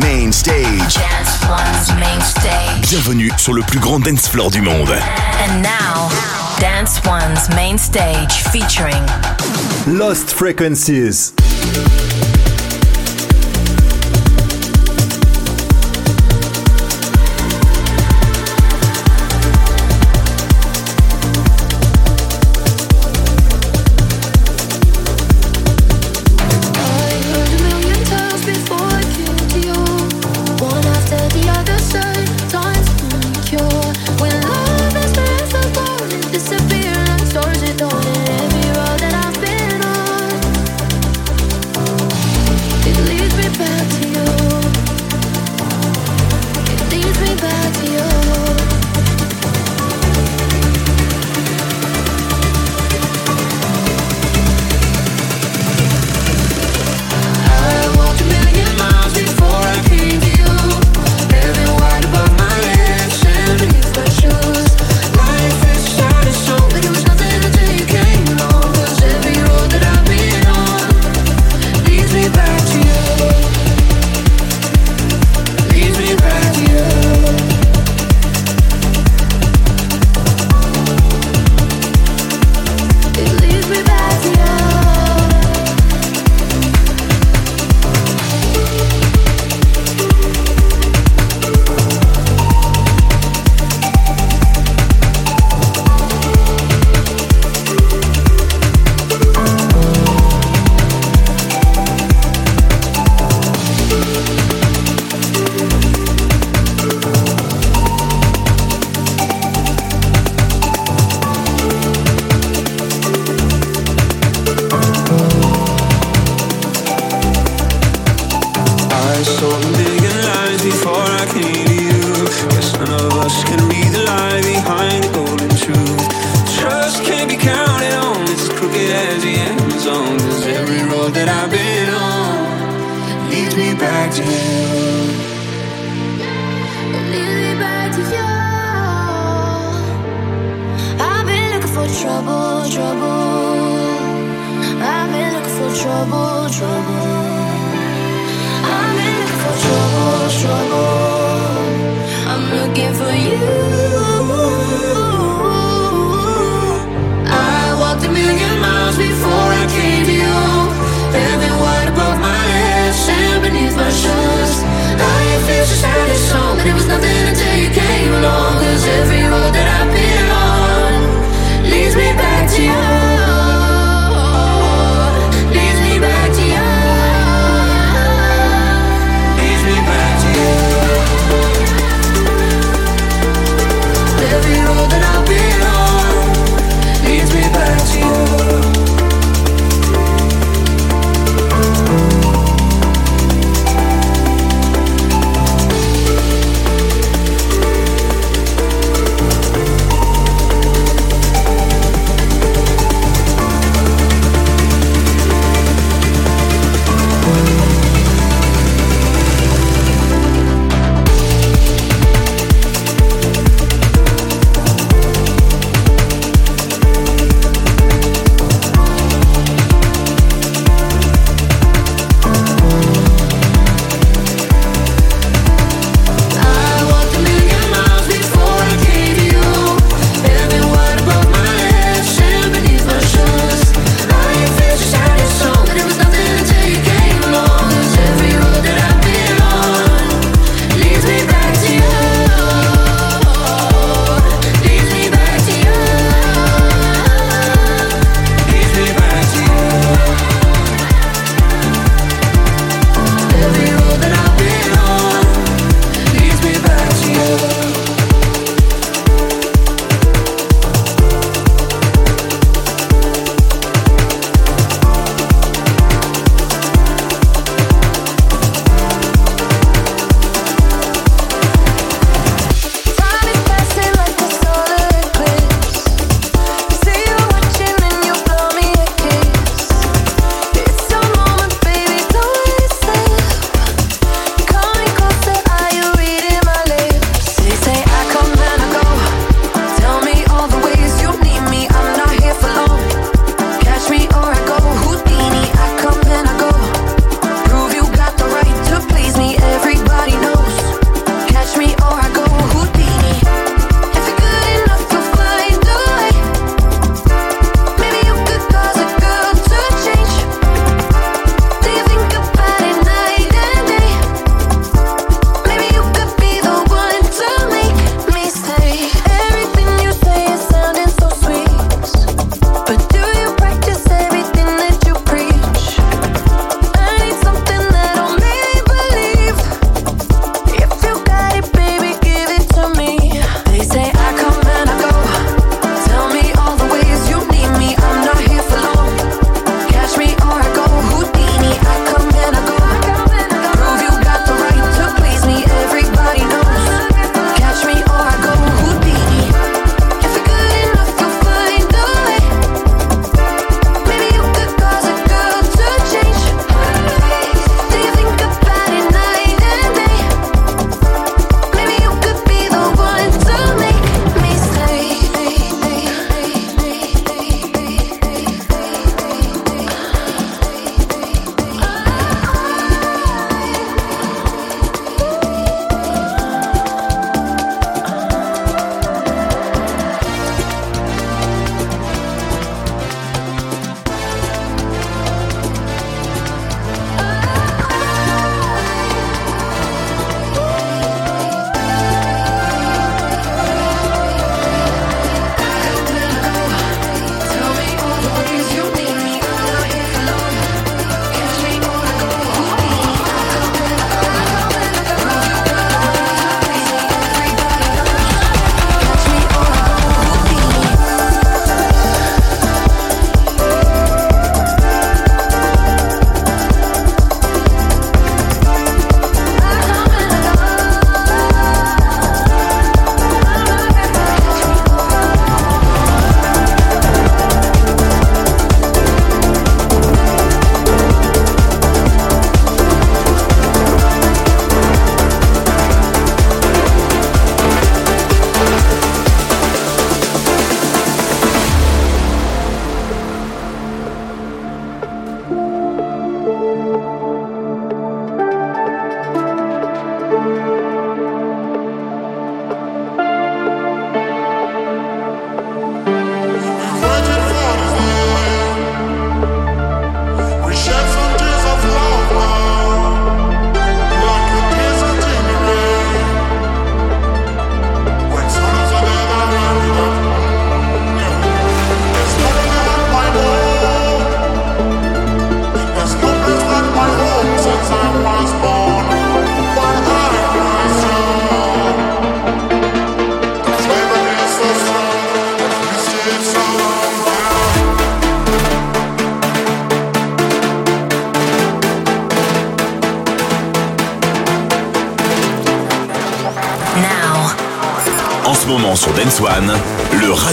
Main Stage. Dance One's Main Stage. Bienvenue sur le plus grand dance floor du monde. And now, Dance One's Main Stage featuring Lost Frequencies.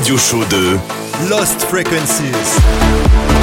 Radio show de Lost Frequencies.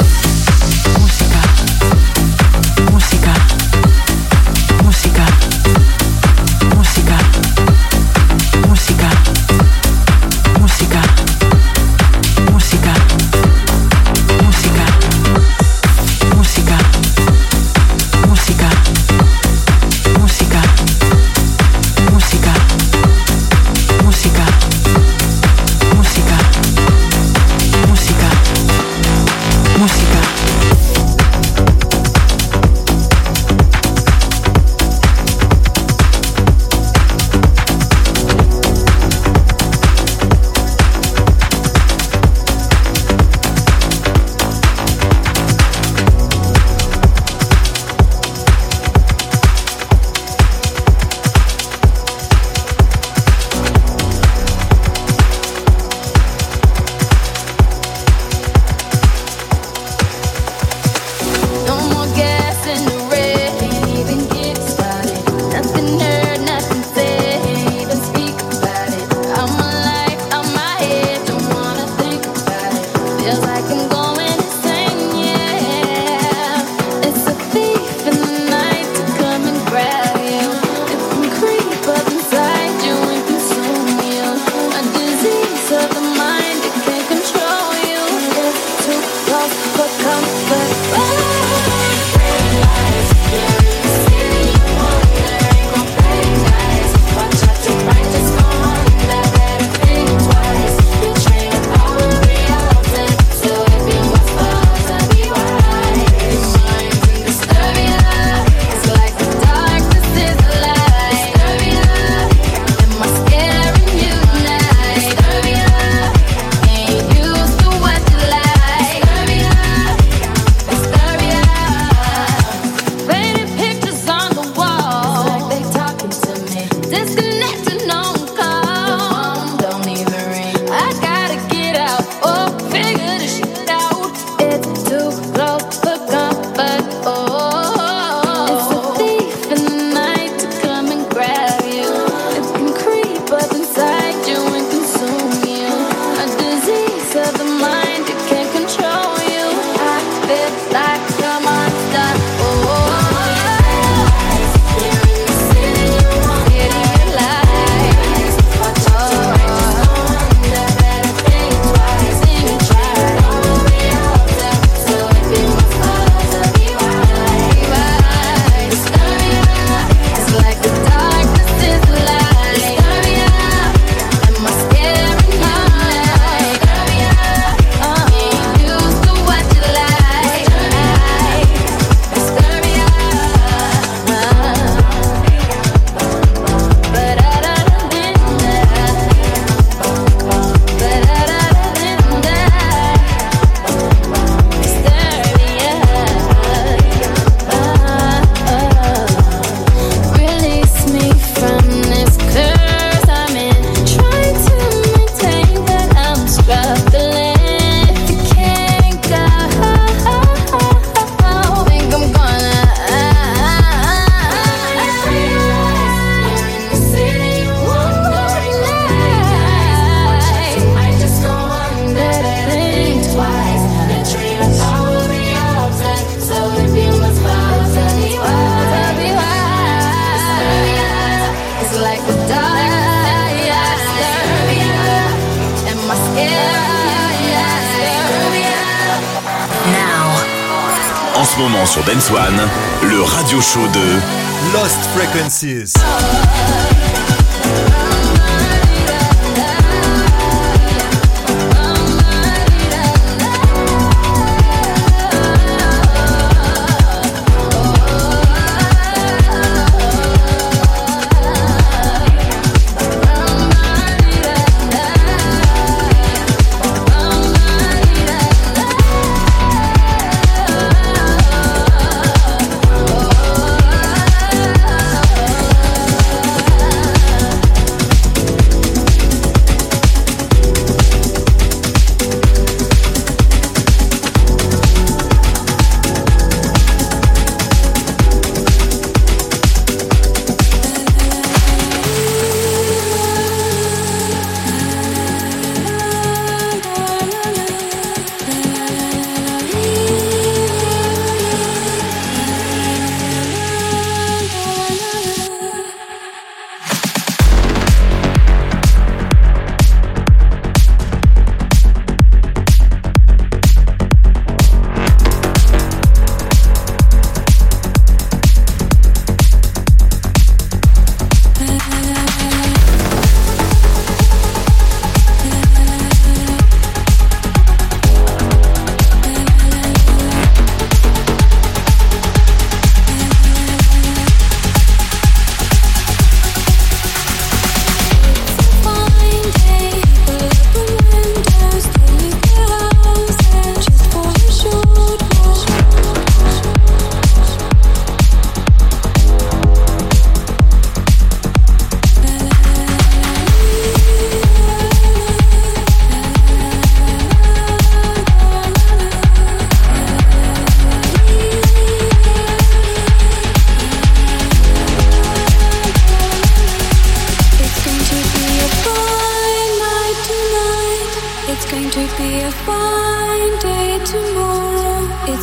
When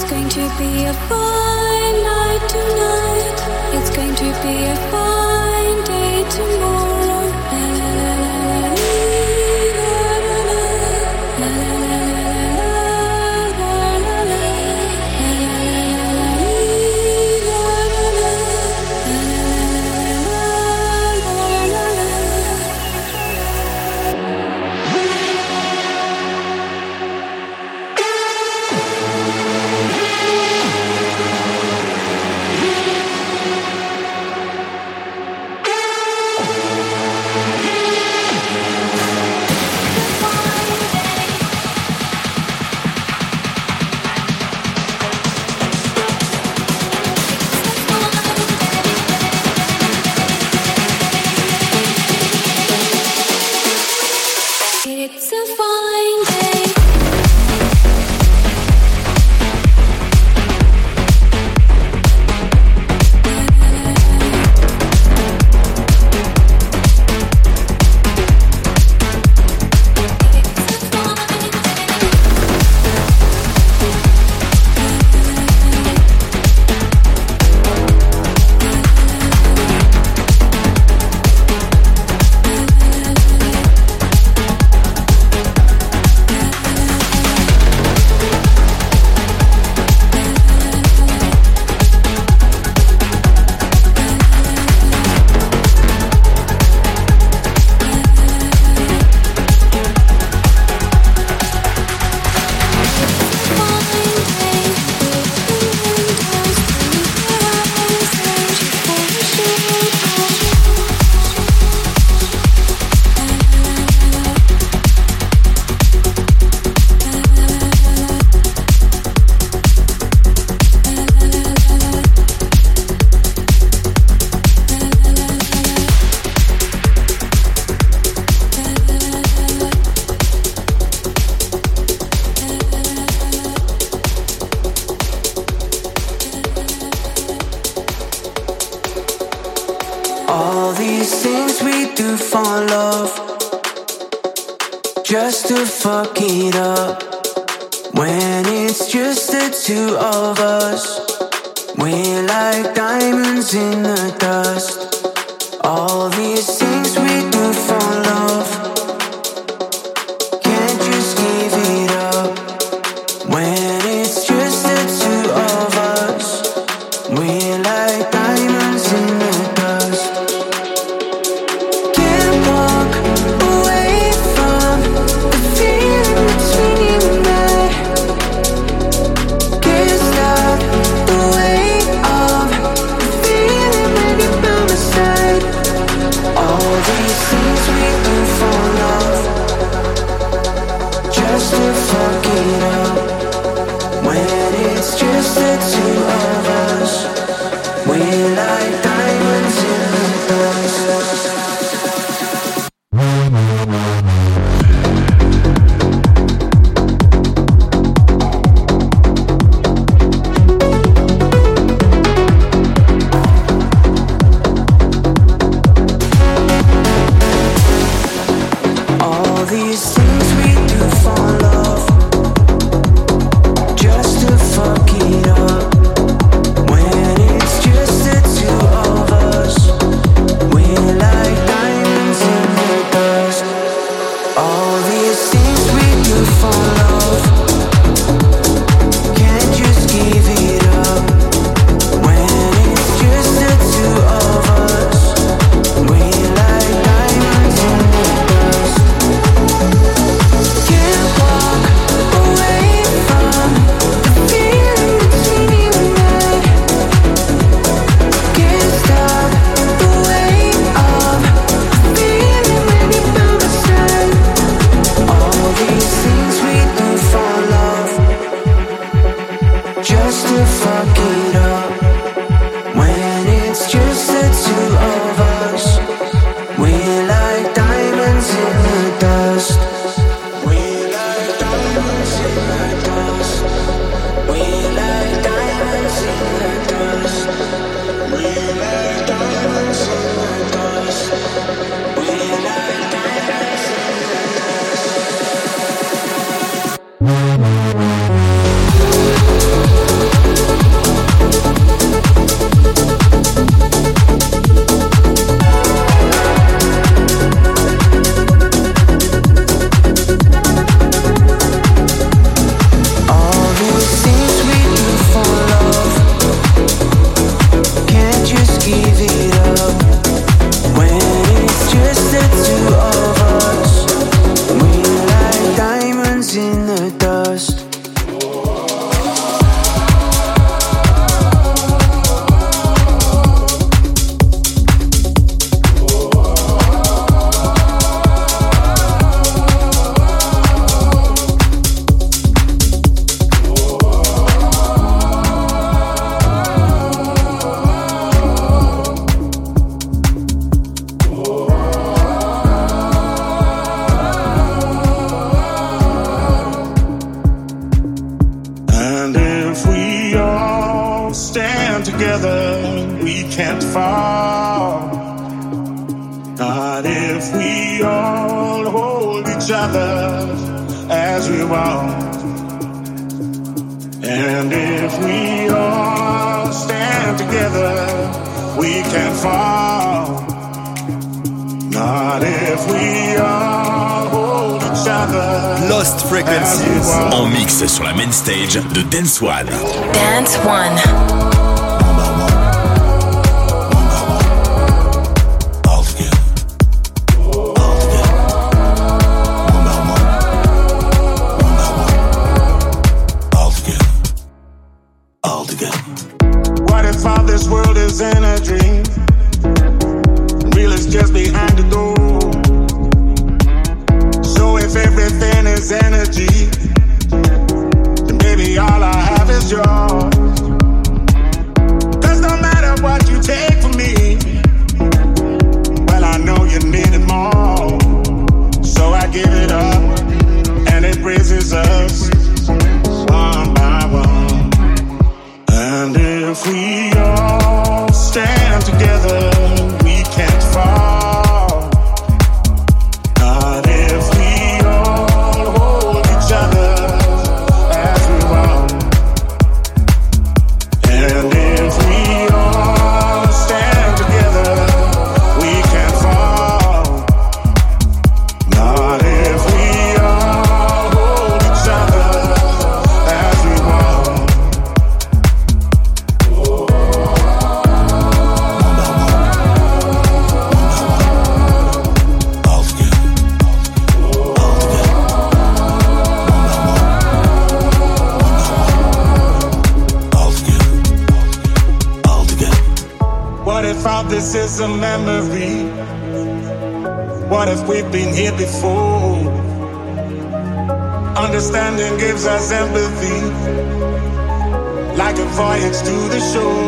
it's just the two of us stage de Dance One. Dance One. a memory. What if we've been here before? Understanding gives us empathy, like a voyage to the shore.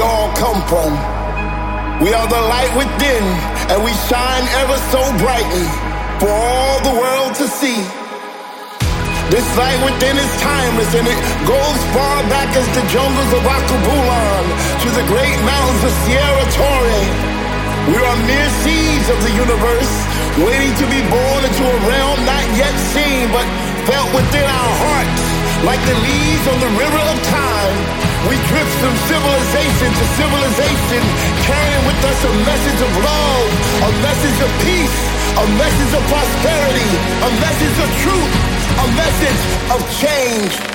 We all come from. We are the light within, and we shine ever so brightly for all the world to see. This light within is timeless, and it goes far back as the jungles of Akabulan to the great mountains of Sierra Torre. We are mere seeds of the universe, waiting to be born into a realm not yet seen, but felt within our hearts like the leaves on the river of time. We drift from civilization to civilization, carrying with us a message of love, a message of peace, a message of prosperity, a message of truth, a message of change.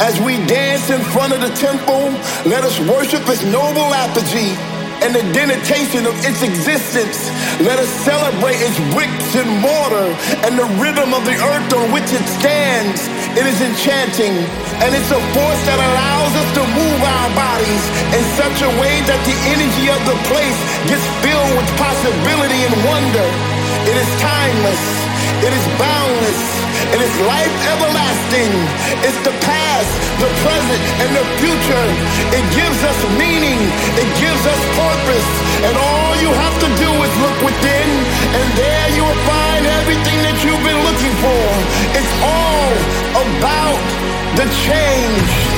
As we dance in front of the temple, let us worship its noble apogee and the denotation of its existence. Let us celebrate its bricks and mortar and the rhythm of the earth on which it stands. It is enchanting, and it's a force that allows us to move our bodies in such a way that the energy of the place gets filled with possibility and wonder. It is timeless. It is boundless. It is life everlasting. It's the past, the present, and the future. It gives us meaning. It gives us purpose. And all you have to do is look within, and there you will find everything that you've been looking for. It's all about the change.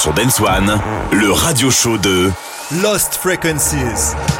Sur Dance One, le radio show de Lost Frequencies.